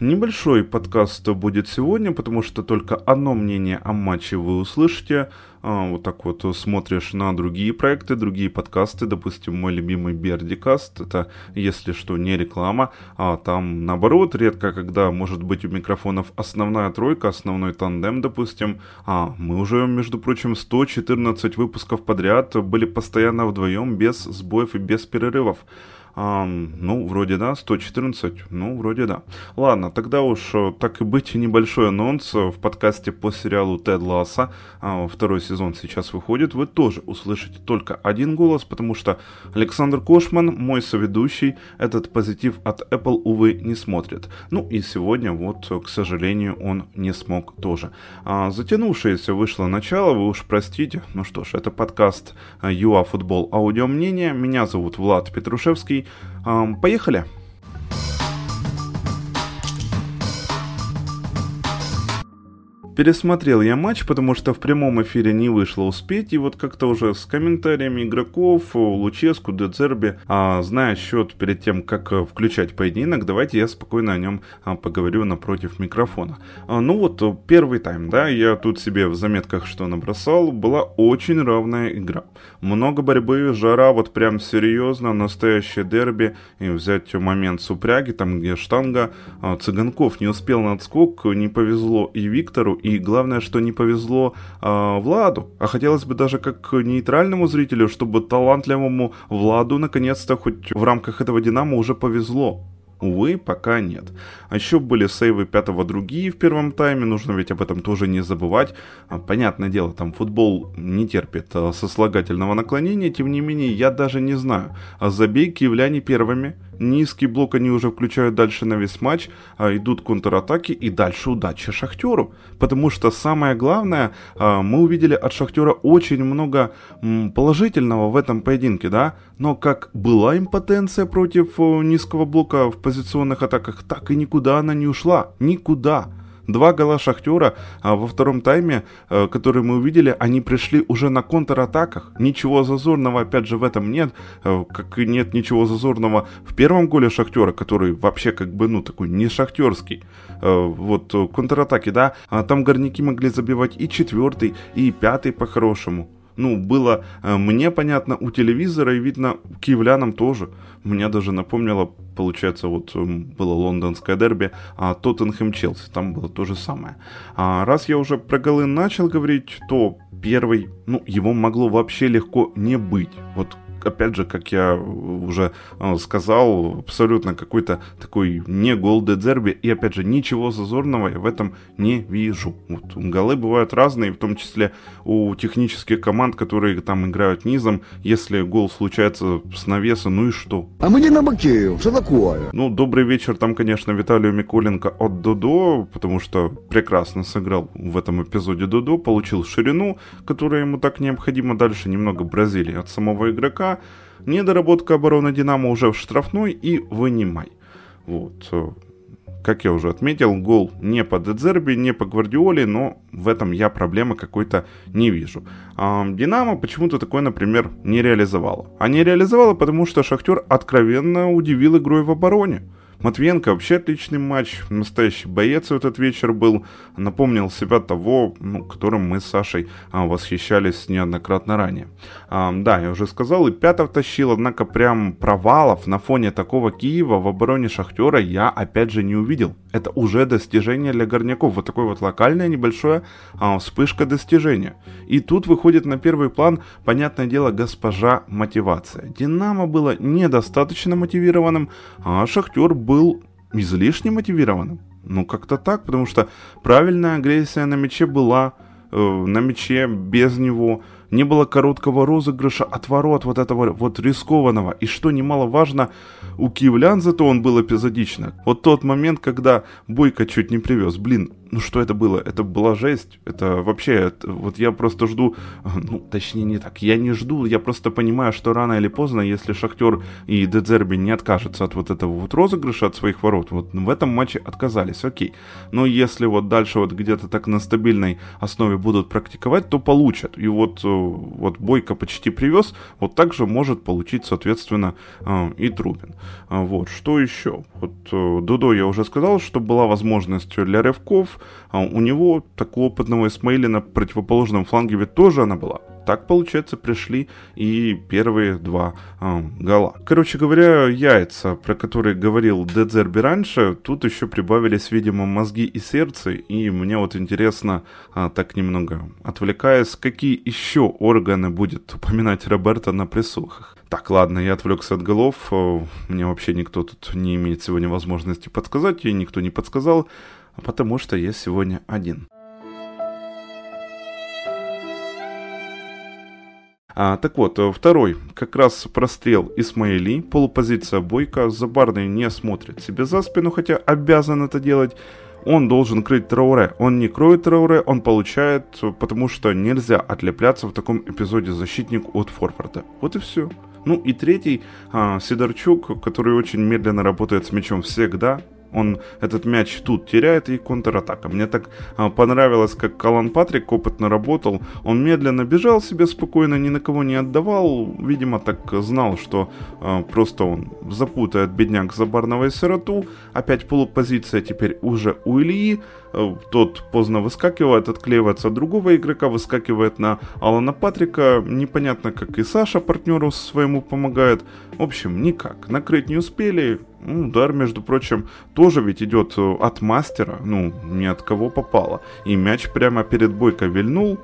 Небольшой подкаст будет сегодня, потому что только одно мнение о матче вы услышите. А, вот так вот смотришь на другие проекты, другие подкасты. Допустим, мой любимый Бердикаст. Это, если что, не реклама. А там, наоборот, редко, когда может быть у микрофонов основная тройка, основной тандем, допустим. А мы уже, между прочим, 114 выпусков подряд были постоянно вдвоем, без сбоев и без перерывов. Ну, вроде да, 114, ну, вроде да. Ладно, тогда уж э, так и быть небольшой анонс в подкасте по сериалу Тед Ласса. А, второй сезон сейчас выходит. Вы тоже услышите только один голос, потому что Александр Кошман, мой соведущий, этот позитив от Apple, увы, не смотрит. Ну и сегодня вот, к сожалению, он не смог тоже. А, затянувшееся вышло начало, вы уж простите. Ну что ж, это подкаст ЮА Футбол Аудио Мнение. Меня зовут Влад Петрушевский. Поехали! Пересмотрел я матч, потому что в прямом эфире не вышло успеть, и вот как-то уже с комментариями игроков, Луческу, Дедзерби, а, зная счет перед тем, как э, включать поединок, давайте я спокойно о нем а, поговорю напротив микрофона. А, ну вот, э, первый тайм, да, я тут себе в заметках что набросал, была очень равная игра. Много борьбы, жара, вот прям серьезно, настоящее дерби, и взять момент с упряги, там где штанга, а, Цыганков не успел на отскок, не повезло и Виктору, и главное, что не повезло э, Владу. А хотелось бы даже как нейтральному зрителю, чтобы талантливому Владу наконец-то хоть в рамках этого Динамо уже повезло. Увы, пока нет. А еще были сейвы пятого другие в первом тайме, нужно ведь об этом тоже не забывать. А, понятное дело, там футбол не терпит а, сослагательного наклонения, тем не менее, я даже не знаю, забей киевляне первыми, низкий блок они уже включают дальше на весь матч, а идут контратаки и дальше удача Шахтеру. Потому что самое главное, а, мы увидели от Шахтера очень много положительного в этом поединке, да, но как была импотенция против низкого блока в позиционных атаках, так и никуда она не ушла. Никуда. Два гола Шахтера а во втором тайме, а, которые мы увидели, они пришли уже на контратаках. Ничего зазорного, опять же, в этом нет. А, как и нет ничего зазорного в первом голе Шахтера, который вообще как бы, ну, такой не шахтерский. А, вот контратаки, да. А там горняки могли забивать и четвертый, и пятый по-хорошему ну, было э, мне понятно у телевизора и видно киевлянам тоже. Мне даже напомнило, получается, вот эм, было лондонское дерби, а Тоттенхэм Челси, там было то же самое. А раз я уже про голы начал говорить, то первый, ну, его могло вообще легко не быть. Вот опять же, как я уже э, сказал, абсолютно какой-то такой не гол дерби, и опять же, ничего зазорного я в этом не вижу. Вот, голы бывают разные, в том числе у технических команд, которые там играют низом, если гол случается с навеса, ну и что? А мы не на Бакеев, что такое? Ну, добрый вечер там, конечно, Виталию Миколенко от Додо, потому что прекрасно сыграл в этом эпизоде Додо, получил ширину, которая ему так необходима, дальше немного Бразилии от самого игрока, недоработка обороны Динамо уже в штрафной и вынимай. Вот. Э, как я уже отметил, гол не по Дедзерби, не по Гвардиоле, но в этом я проблемы какой-то не вижу. А Динамо почему-то такое, например, не реализовало. А не реализовало, потому что Шахтер откровенно удивил игрой в обороне. Матвиенко вообще отличный матч, настоящий боец в этот вечер был, напомнил себя того, ну, которым мы с Сашей а, восхищались неоднократно ранее. А, да, я уже сказал, и Пятов тащил, однако прям провалов на фоне такого Киева в обороне Шахтера я опять же не увидел. Это уже достижение для горняков, вот такое вот локальное небольшое а, вспышка достижения. И тут выходит на первый план, понятное дело, госпожа мотивация. Динамо было недостаточно мотивированным, а Шахтер был излишне мотивированным. Ну, как-то так, потому что правильная агрессия на мяче была, э, на мяче без него, не было короткого розыгрыша от ворот вот этого вот рискованного. И что немаловажно, у киевлян зато он был эпизодично. Вот тот момент, когда Бойко чуть не привез. Блин, ну что это было? Это была жесть. Это вообще, это, вот я просто жду, ну точнее не так, я не жду, я просто понимаю, что рано или поздно, если Шахтер и Дедзерби не откажутся от вот этого вот розыгрыша от своих ворот, вот в этом матче отказались, окей. Но если вот дальше вот где-то так на стабильной основе будут практиковать, то получат. И вот, э, вот Бойко почти привез, вот так же может получить, соответственно, э, и Трубин. А вот, что еще? Вот э, Дудо я уже сказал, что была возможность для рывков, а у него такого опытного Исмаиля на противоположном фланге ведь тоже она была. Так, получается, пришли и первые два э, гола. Короче говоря, яйца, про которые говорил Дедзерби раньше, тут еще прибавились, видимо, мозги и сердце. И мне вот интересно, э, так немного отвлекаясь, какие еще органы будет упоминать Роберто на присухах. Так, ладно, я отвлекся от голов. Мне вообще никто тут не имеет сегодня возможности подсказать, и никто не подсказал, потому что я сегодня один. А, так вот, э, второй, как раз прострел Исмаили, полупозиция Бойко, Забарный не смотрит себе за спину, хотя обязан это делать. Он должен крыть Трауре. Он не кроет Трауре, он получает, потому что нельзя отлепляться в таком эпизоде защитник от форварда. Вот и все. Ну и третий, а, Сидорчук, который очень медленно работает с мячом всегда, он этот мяч тут теряет и контратака. Мне так а, понравилось, как Калан Патрик опытно работал. Он медленно бежал себе спокойно, ни на кого не отдавал. Видимо, так знал, что а, просто он запутает бедняк Забарного и Сироту. Опять полупозиция теперь уже у Ильи. Э, тот поздно выскакивает, отклеивается от другого игрока, выскакивает на Алана Патрика. Непонятно, как и Саша партнеру своему помогает. В общем, никак. Накрыть не успели. Ну, удар, между прочим, тоже ведь идет э, от мастера, ну, ни от кого попало. И мяч прямо перед Бойко вильнул.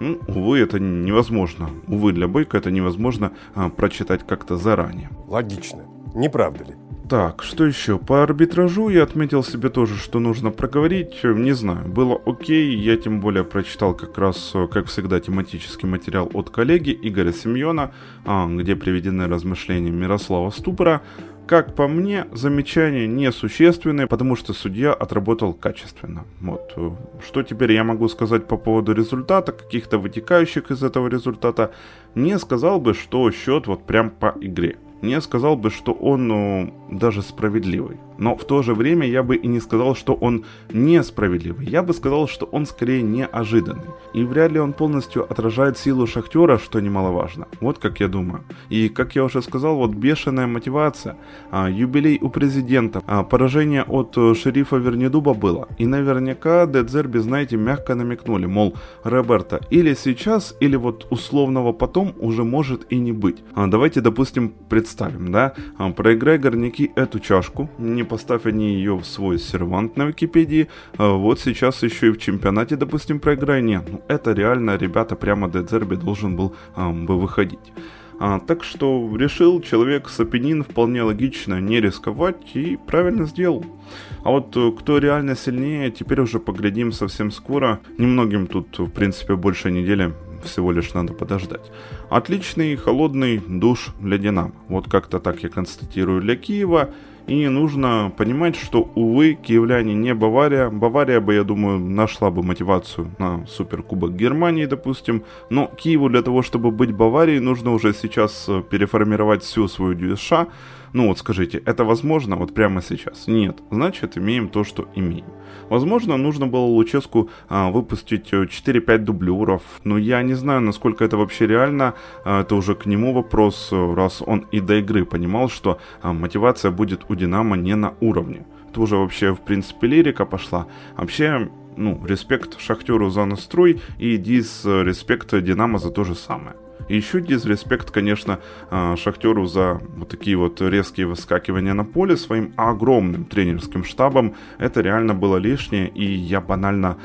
Ну, увы, это невозможно. Увы, для Бойко это невозможно а, прочитать как-то заранее. Логично. Не правда ли? Так, что еще? По арбитражу я отметил себе тоже, что нужно проговорить. Не знаю, было окей. Я тем более прочитал как раз, как всегда, тематический материал от коллеги Игоря Семьона, а, где приведены размышления Мирослава Ступора. Как по мне, замечания несущественные, потому что судья отработал качественно. Вот. Что теперь я могу сказать по поводу результата, каких-то вытекающих из этого результата? Не сказал бы, что счет вот прям по игре не сказал бы, что он ну, даже справедливый. Но в то же время я бы и не сказал, что он несправедливый. Я бы сказал, что он скорее неожиданный. И вряд ли он полностью отражает силу шахтера, что немаловажно. Вот как я думаю. И как я уже сказал, вот бешеная мотивация, а, юбилей у президента, а, поражение от э, шерифа Вернедуба было. И наверняка Дедзерби, знаете, мягко намекнули, мол, Роберта, или сейчас, или вот условного потом уже может и не быть. А, давайте, допустим, представим, да, а, проиграй горняки эту чашку, не поставь они ее в свой сервант на Википедии, а вот сейчас еще и в чемпионате, допустим, проиграй. Нет, ну это реально, ребята, прямо Дедзерби должен был а, бы выходить. А, так что решил человек с Апеннин вполне логично не рисковать и правильно сделал. А вот э, кто реально сильнее, теперь уже поглядим совсем скоро. Немногим тут, в принципе, больше недели всего лишь надо подождать. Отличный холодный душ для Динамо. Вот как-то так я констатирую для Киева. И нужно понимать, что, увы, киевляне не Бавария. Бавария бы, я думаю, нашла бы мотивацию на Суперкубок Германии, допустим. Но Киеву для того, чтобы быть Баварией, нужно уже сейчас э, переформировать всю свою ДЮСШ, ну вот скажите, это возможно вот прямо сейчас? Нет. Значит, имеем то, что имеем. Возможно, нужно было Луческу а, выпустить 4-5 э, дублеров, но я не знаю, насколько это вообще реально. А, это уже к нему вопрос, раз он и до игры понимал, что а, мотивация будет у Динамо не на уровне. Это уже вообще, в принципе, лирика пошла. Вообще, ну, респект Шахтеру за настрой и дис респект Динамо за то же самое. И еще дизреспект, конечно, а, Шахтеру за вот такие вот резкие выскакивания на поле своим огромным тренерским штабом. Это реально было лишнее, и я банально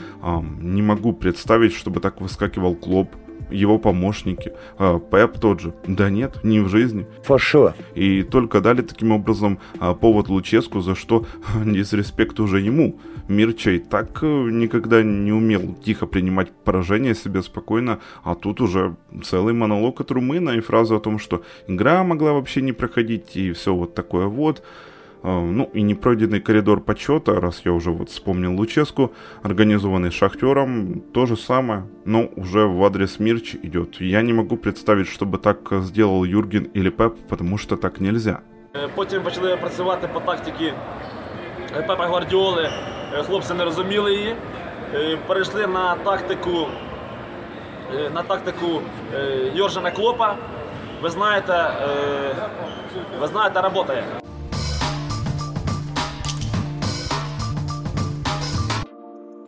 не могу представить, чтобы так выскакивал Клоп его помощники, а, Пеп тот же. Да нет, не в жизни. Фашо. И только дали таким образом а, повод Луческу, за что дисреспект уже ему. Мирчей так э, никогда не умел тихо принимать поражение себе спокойно, а тут уже целый монолог от Румына и фраза о том, что игра могла вообще не проходить и все вот такое вот. ну и непройденный коридор почета, раз я уже вот вспомнил Луческу, организованный Шахтером, то же самое, но уже в адрес Мирч идет. Я не могу представить, чтобы так сделал Юрген или Пеп, потому что так нельзя. Потім почали працювати по тактиці Пепа Гвардіоли. Хлопці не розуміли її. Перейшли на тактику на тактику Йоржена Клопа. Ви знаєте, ви знаєте, працює.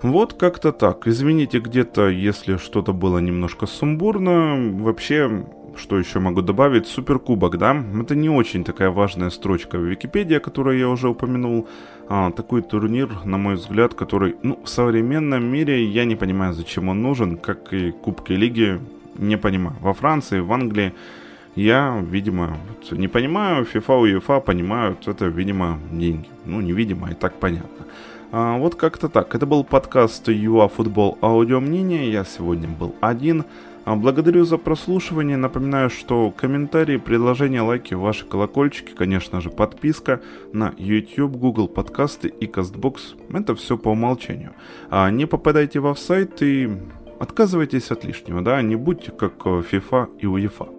Вот как-то так. Извините где-то, если что-то было немножко сумбурно. Вообще, что еще могу добавить? Суперкубок, да? Это не очень такая важная строчка в Википедии, которую я уже упомянул. А, такой турнир, на мой взгляд, который, ну, в современном мире я не понимаю, зачем он нужен, как и Кубки Лиги, не понимаю. Во Франции, в Англии я, видимо, не понимаю, FIFA UEFA понимают, это, видимо, деньги. Ну, невидимо, и так понятно. А, вот как-то так. Это был подкаст ЮА Футбол Аудио Мнение. Я сегодня был один. А, благодарю за прослушивание. Напоминаю, что комментарии, предложения, лайки, ваши колокольчики, конечно же, подписка на YouTube, Google подкасты и CastBox. Это все по умолчанию. А не попадайте в сайт и отказывайтесь от лишнего, да, не будьте как FIFA и UEFA.